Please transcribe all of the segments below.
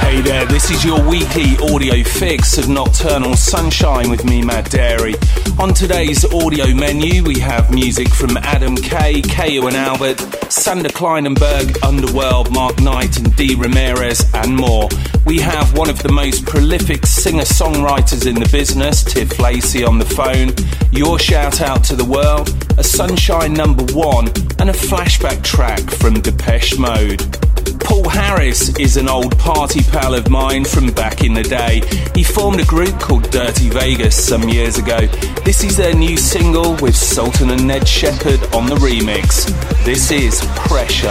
Hey there, this is your weekly audio fix of Nocturnal Sunshine with me, Matt Darey. On today's audio menu, we have music from Adam K, KO and Albert, Sander Kleinenberg, Underworld, Mark Knight, and D. Ramirez, and more. We have one of the most prolific singer songwriters in the business, Tiff Lacey, on the phone, your shout out to the world, a Sunshine number one, and a flashback track from Depeche Mode. Paul Harris is an old party pal of mine from back in the day. He formed a group called Dirty Vegas some years ago. This is their new single with Sultan and Ned Shepard on the remix. This is Pressure.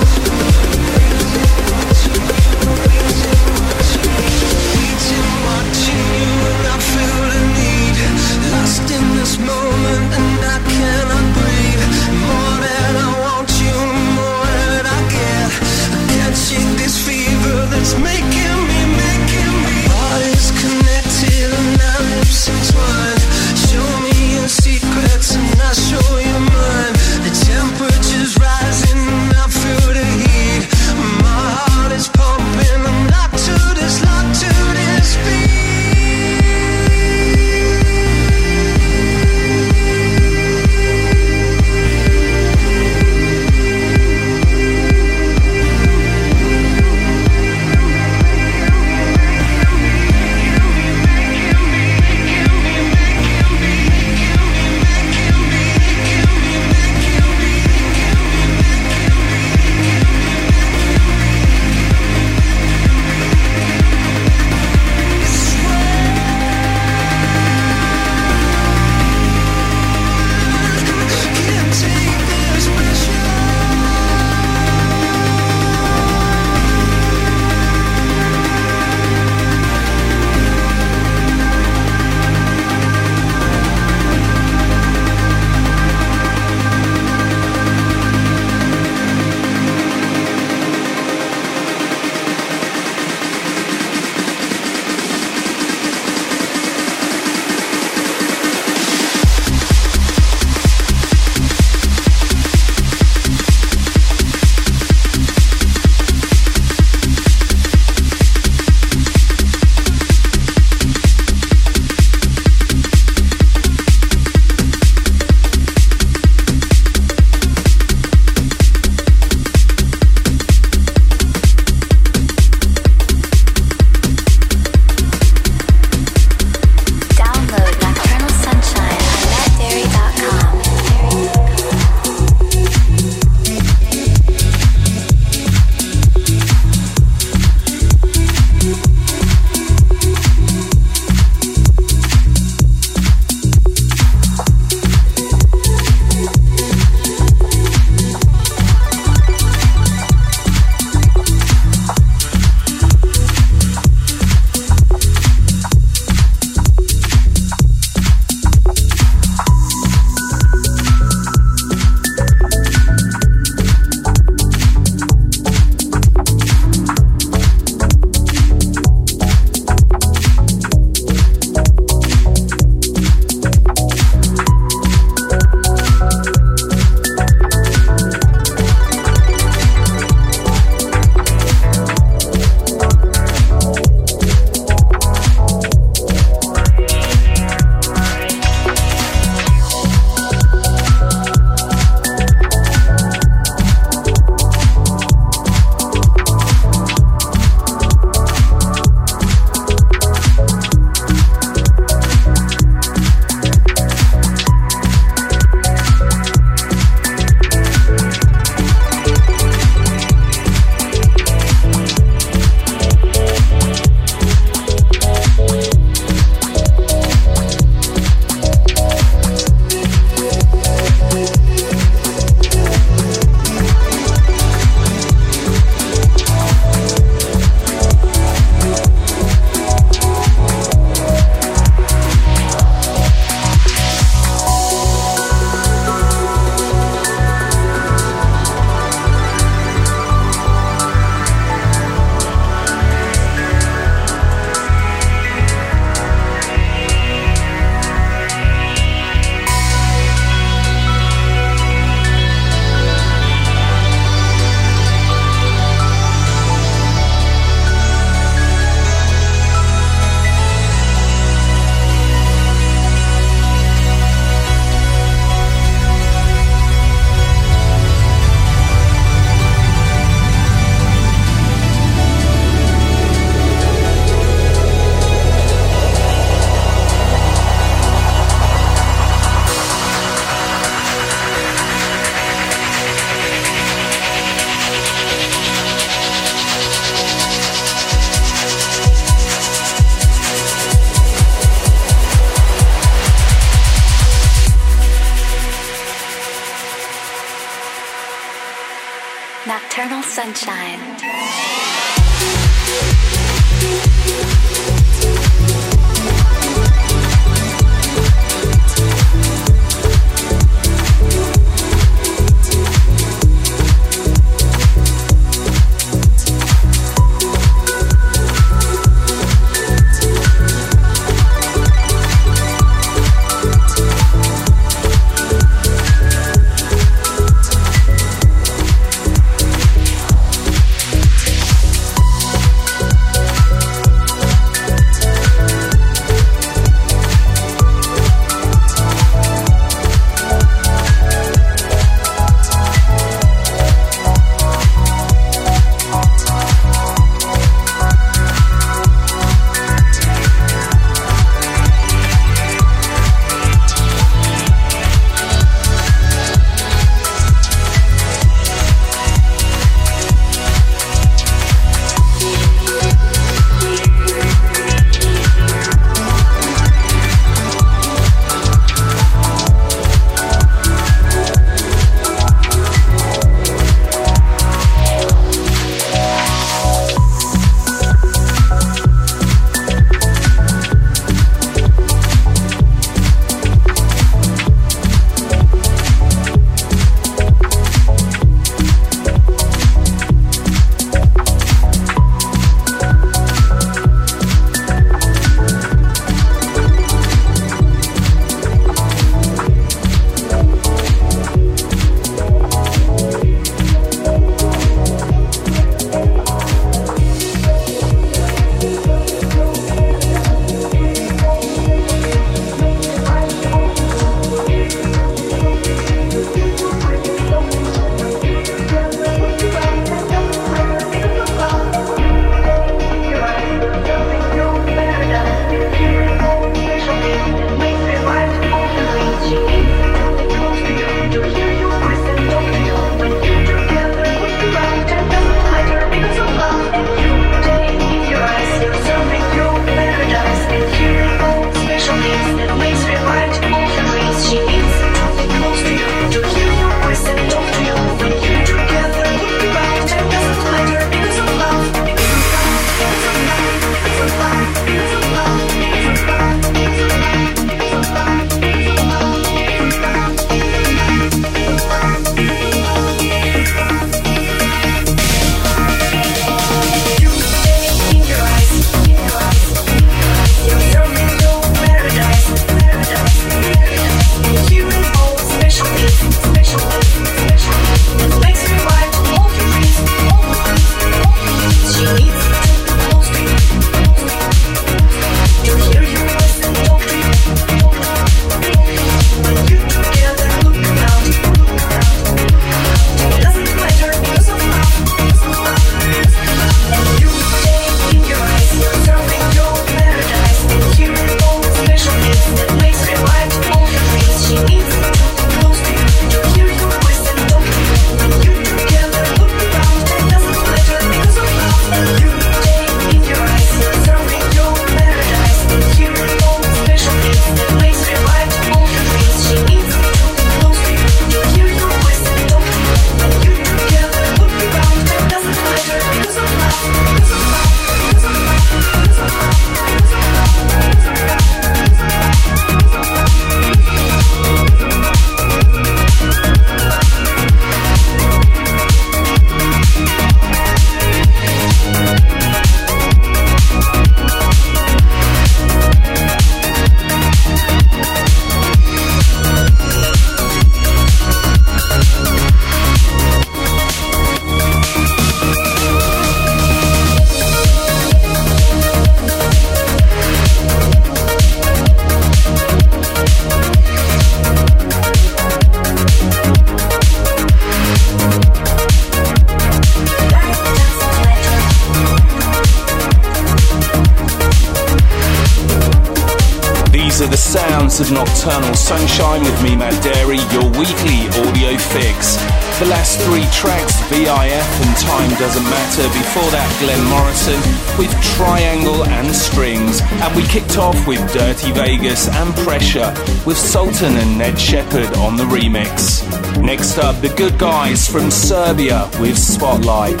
Nocturnal Sunshine with me, Matt Darey, your weekly audio fix. The last three tracks, VIF and Time Doesn't Matter. Before that, Glenn Morrison with Triangle and Strings. And we kicked off with Dirty Vegas and Pressure with Sultan and Ned Shepard on the remix. Next up, The Good Guys from Serbia with Spotlight.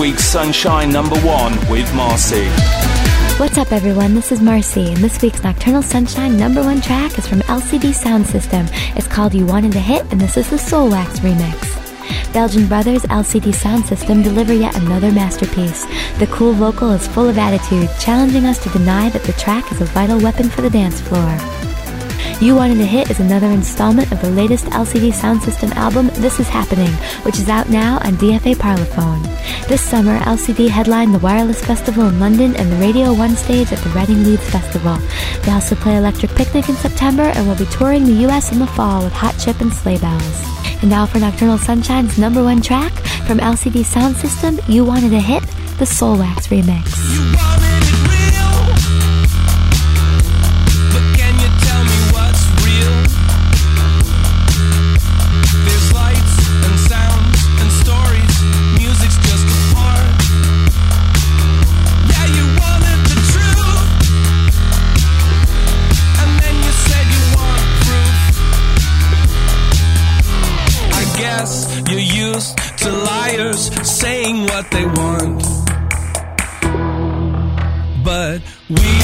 Week's Sunshine number one with Marcy. What's up, everyone? This is Marcy, and this week's Nocturnal Sunshine number one track is from LCD Sound System. It's called You Wanted a Hit, and this is the Soulwax remix. Belgian brothers LCD Sound System deliver yet another masterpiece. The cool vocal is full of attitude, challenging us to deny that the track is a vital weapon for the dance floor. You Wanted a Hit is another installment of the latest LCD Sound System album, This Is Happening, which is out now on DFA Parlophone. This summer, LCD headlined the Wireless Festival in London and the Radio 1 stage at the Reading Leeds Festival. They also play Electric Picnic in September and will be touring the US in the fall with Hot Chip and Sleigh Bells. And now for Nocturnal Sunshine's number one track from LCD Sound System, You Wanted a Hit, the Soulwax remix. What they want. But we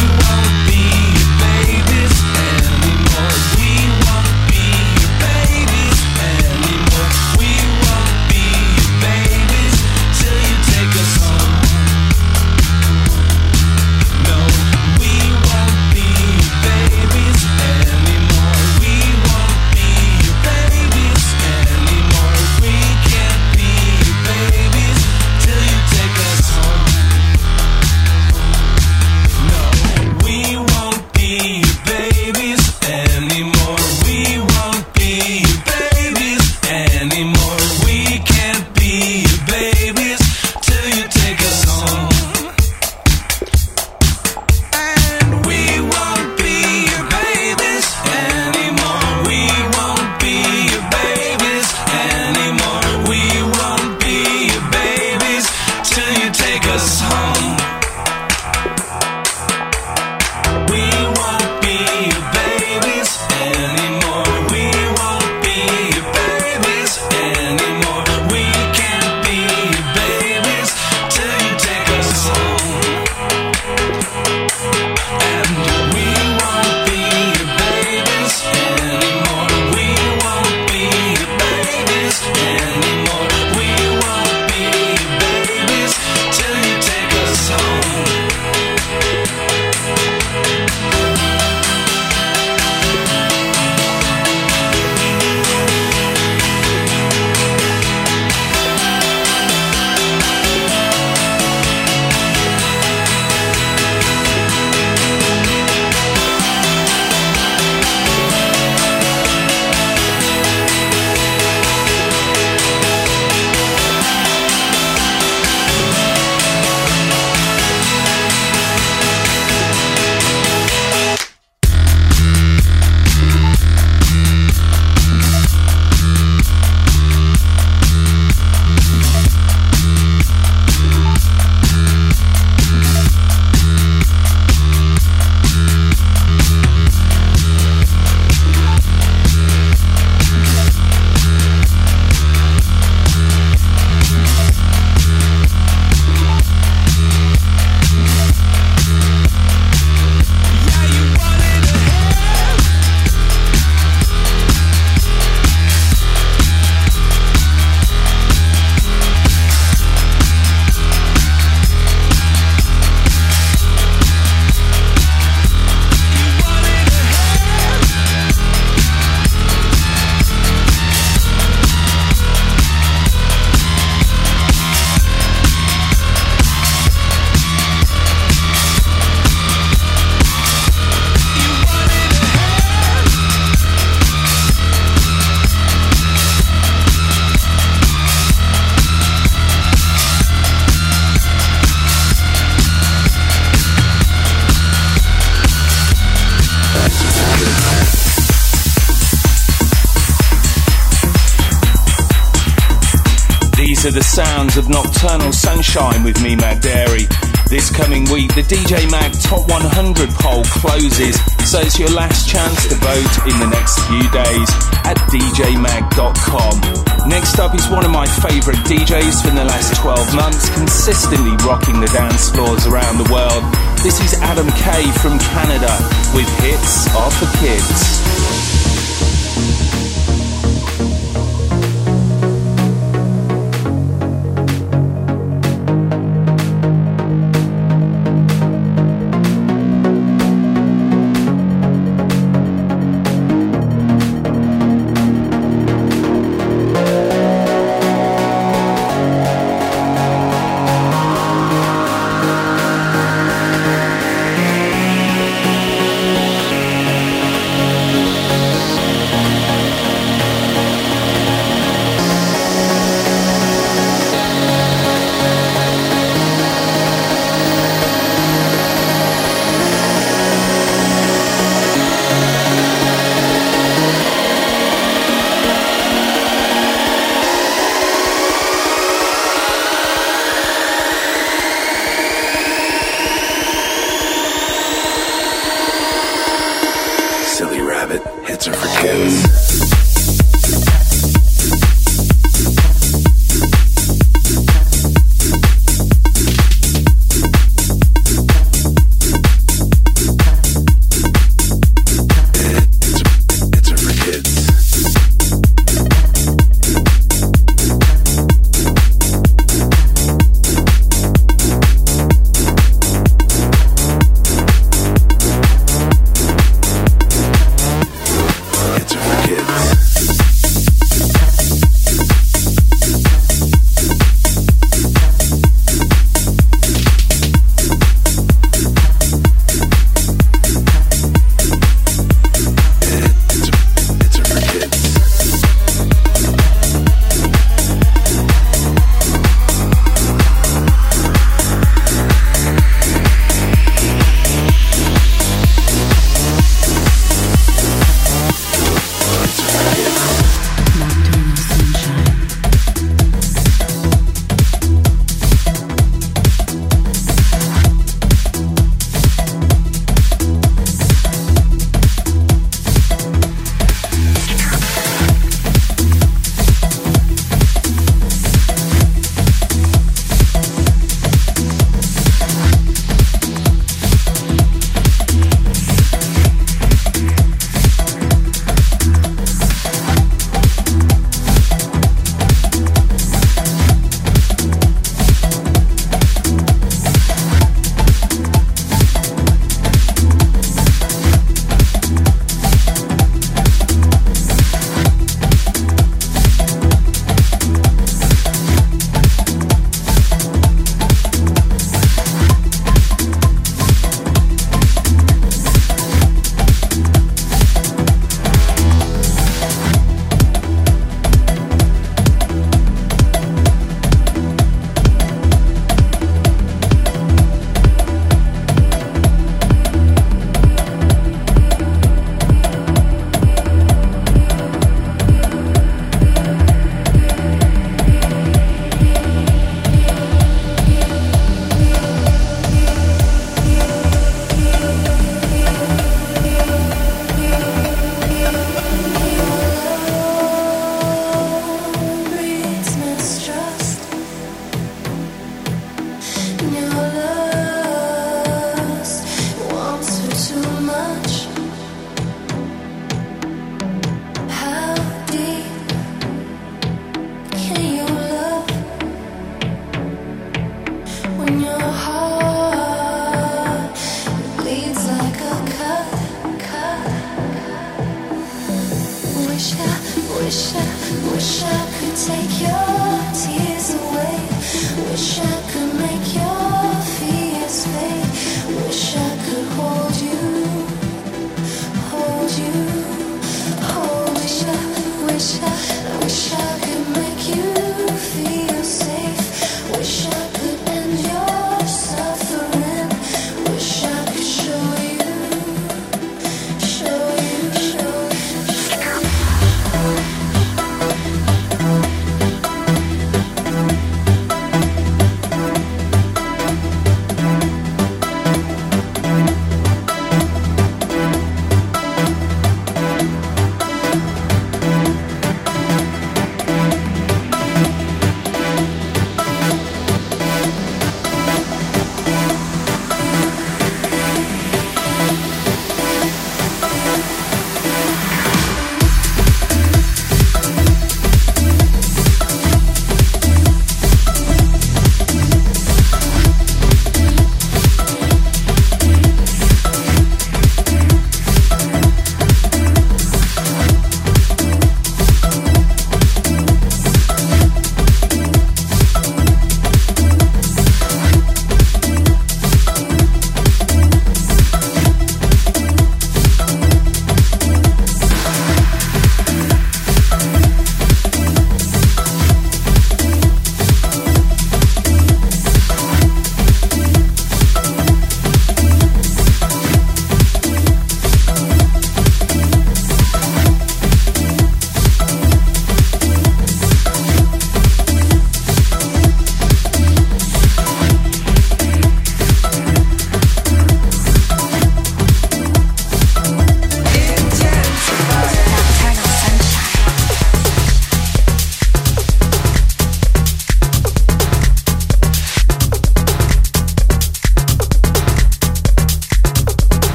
DJs from the last 12 months, consistently rocking the dance floors around the world. This is Adam K from Canada with Hits Are for Kids.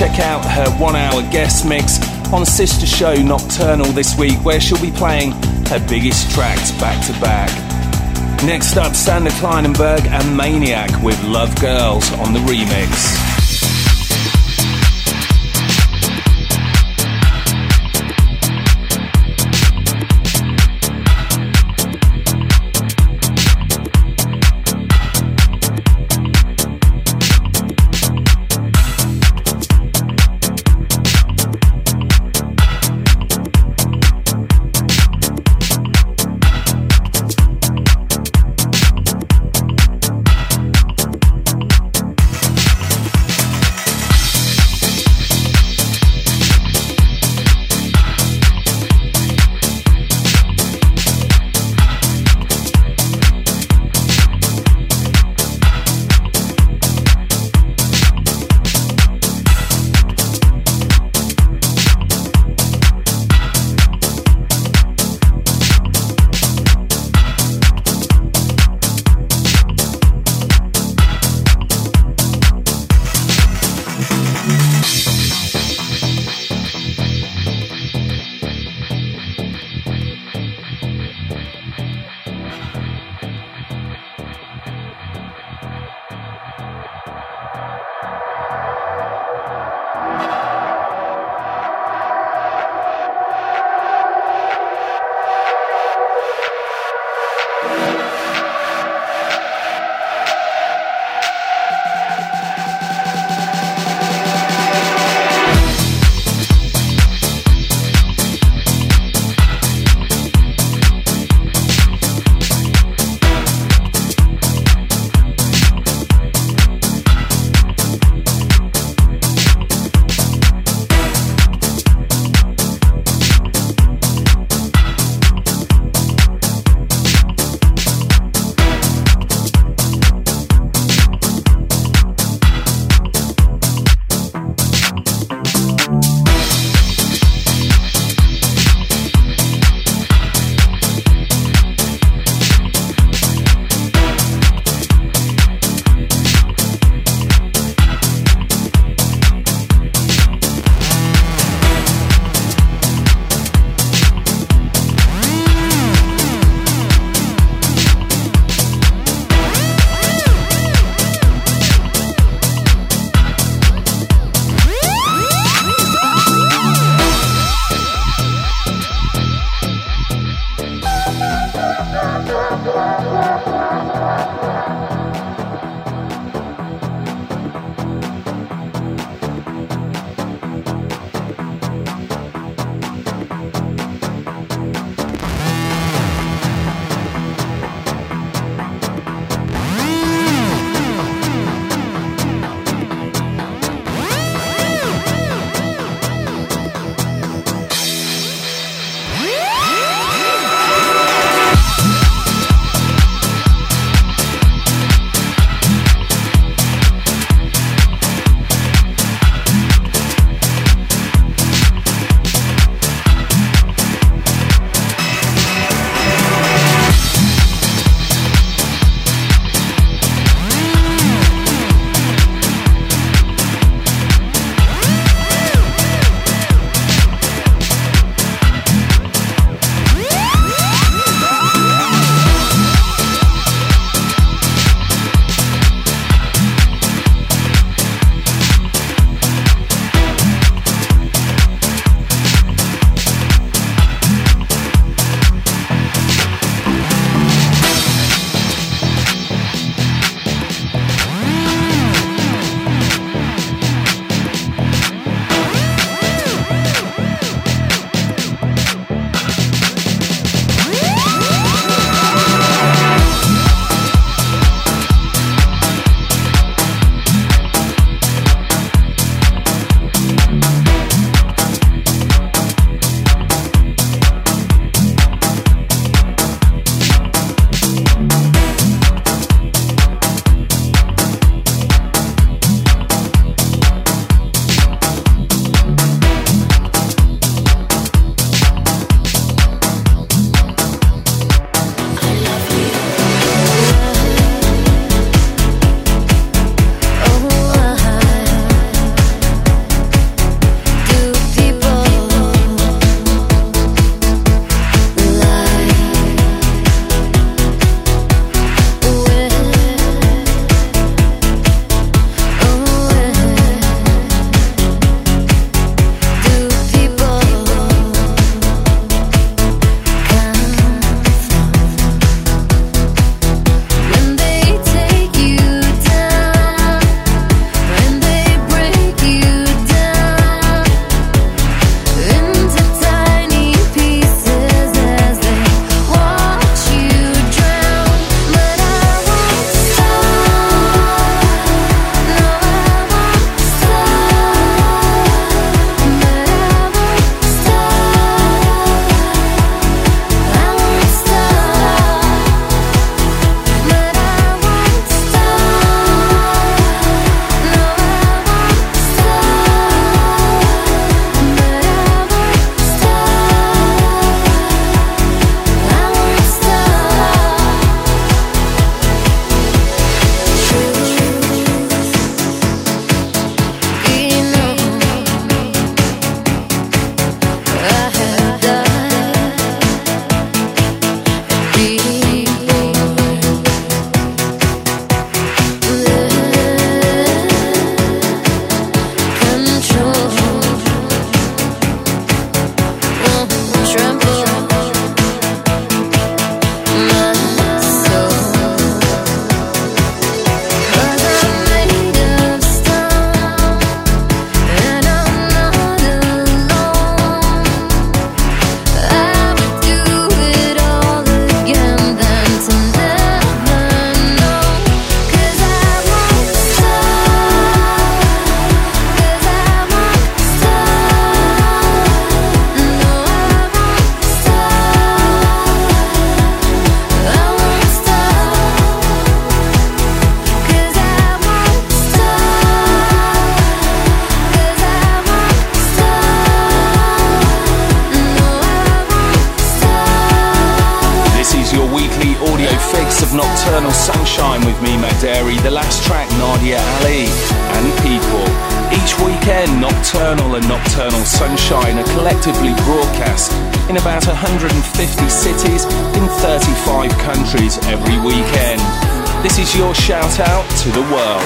Check out her one hour guest mix on Sister Show Nocturnal this week, where she'll be playing her biggest tracks back to back. Next up, Sander Kleinenberg and Maniac with Love Girls on the remix. This is your shout out to the world.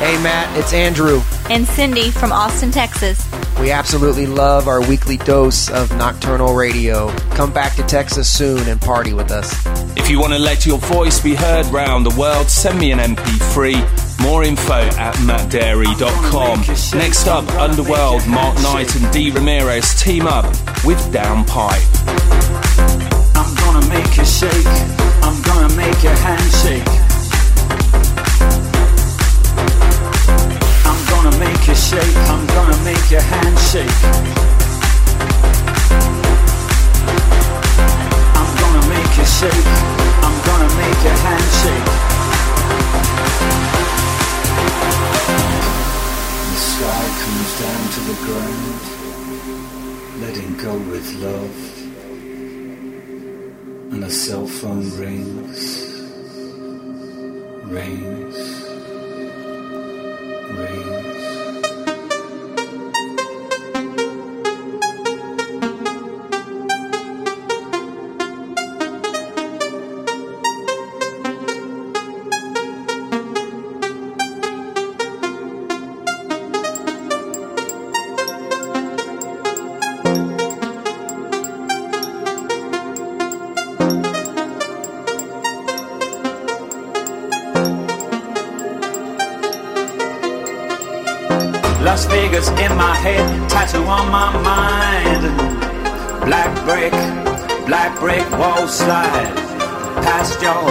Hey Matt, it's Andrew. And Cindy from Austin, Texas. We absolutely love our weekly dose of nocturnal radio. Come back to Texas soon and party with us. If you want to let your voice be heard round the world, send me an MP3. More info at mattdarey.com. Next up, Underworld, Mark Knight and D. Ramirez team up with Downpipe. I'm gonna make you shake. I'm gonna make your hand shake. I'm gonna make your hand shake. I'm gonna make you shake. I'm gonna make your hand shake. The sky comes down to the ground, letting go with love, and a cell phone rings, rings. in on my mind. Black brick, black brick wall slide. Past your,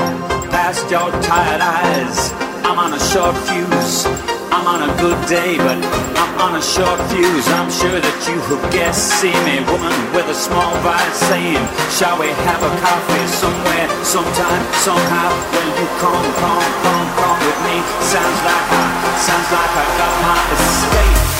past your tired eyes. I'm on a short fuse. I'm on a good day, but I'm on a short fuse. I'm sure that you have guessed. See me, woman with a small vibe, saying, Shall we have a coffee somewhere, sometime, somehow? Will you come, come, come, come with me? Sounds like I, sounds like I got my escape.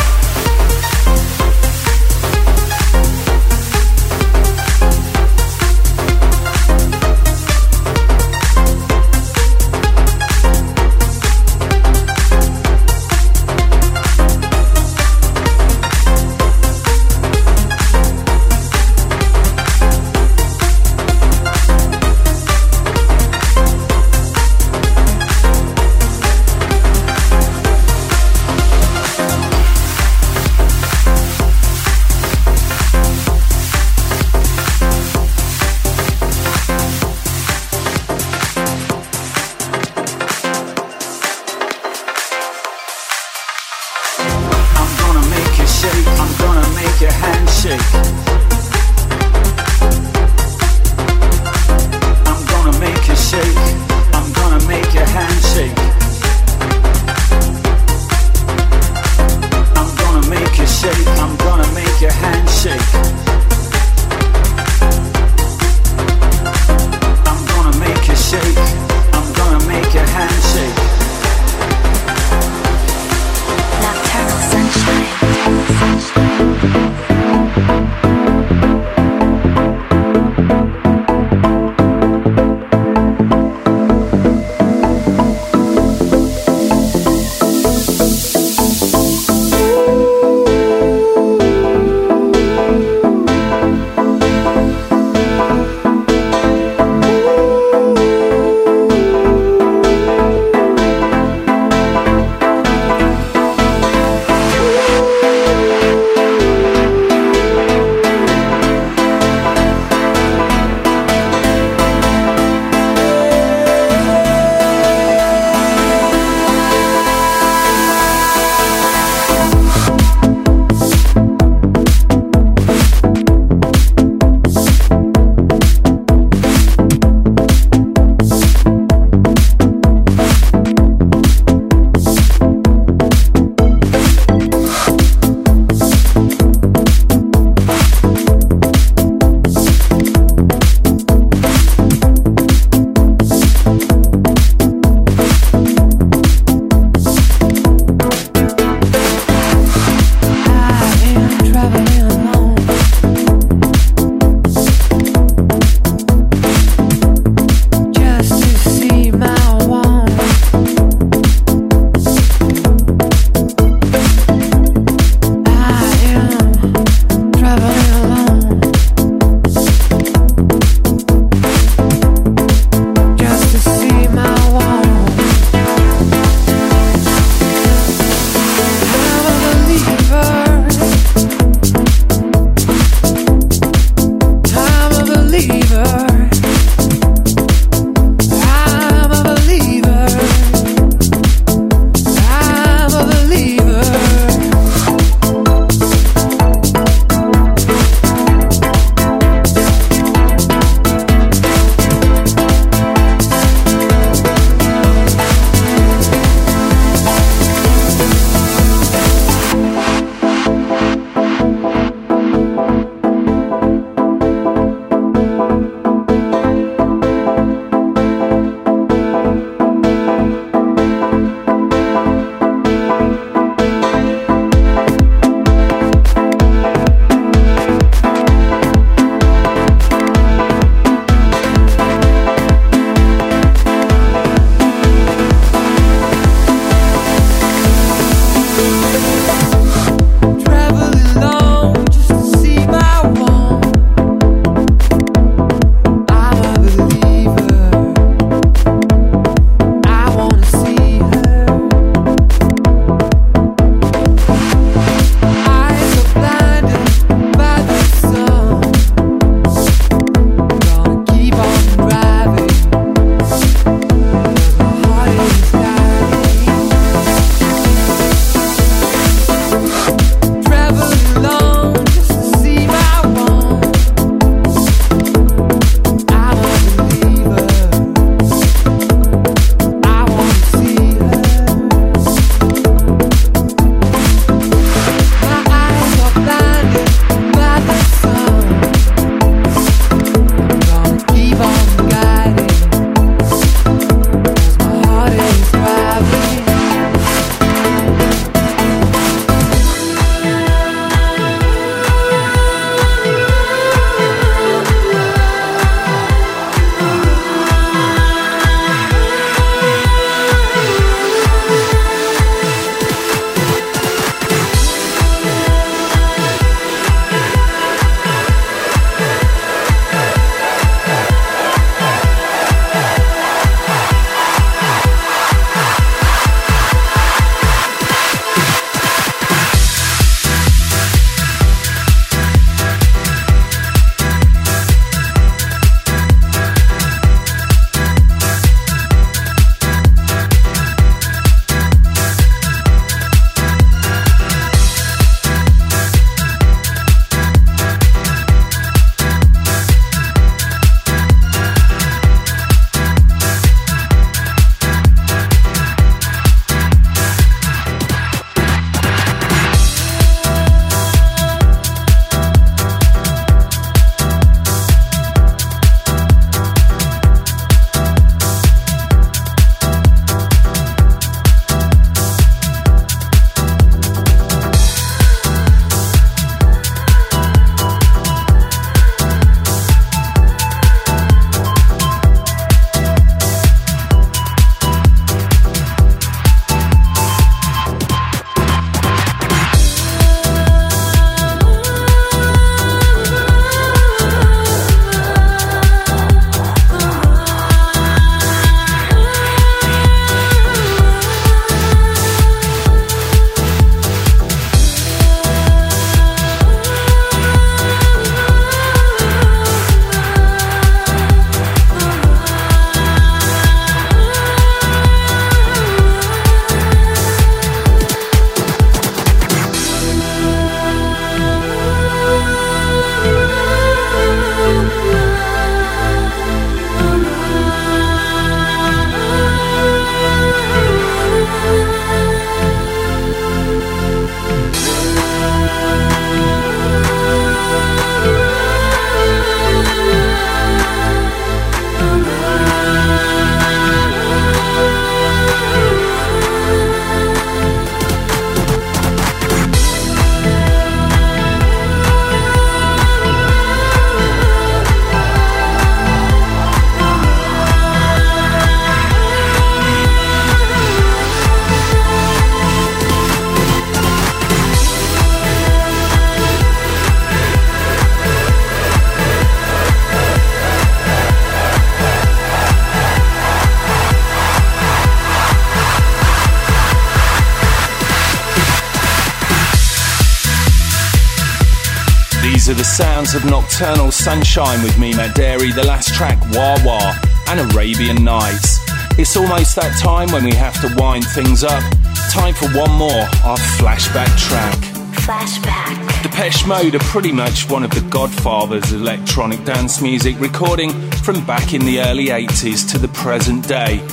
Of Nocturnal Sunshine with me, Matt Darey, the last track, Wah Wah, and Arabian Nights. It's almost that time when we have to wind things up. Time for one more, our flashback track. Flashback. Depeche Mode are pretty much one of the godfathers of electronic dance music, recording from back in the early 80s to the present day.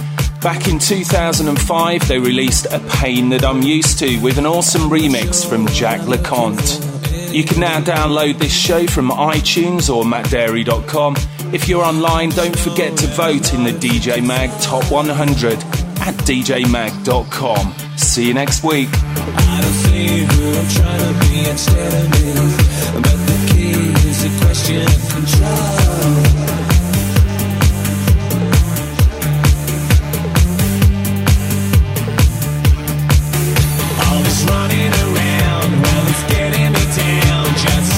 Back in 2005, they released A Pain That I'm Used To with an awesome remix from Jacques Lu Cont. You can now download this show from iTunes or mattdarey.com. If you're online, don't forget to vote in the DJ Mag Top 100 at djmag.com. See you next week. But the key is a question of control. Sure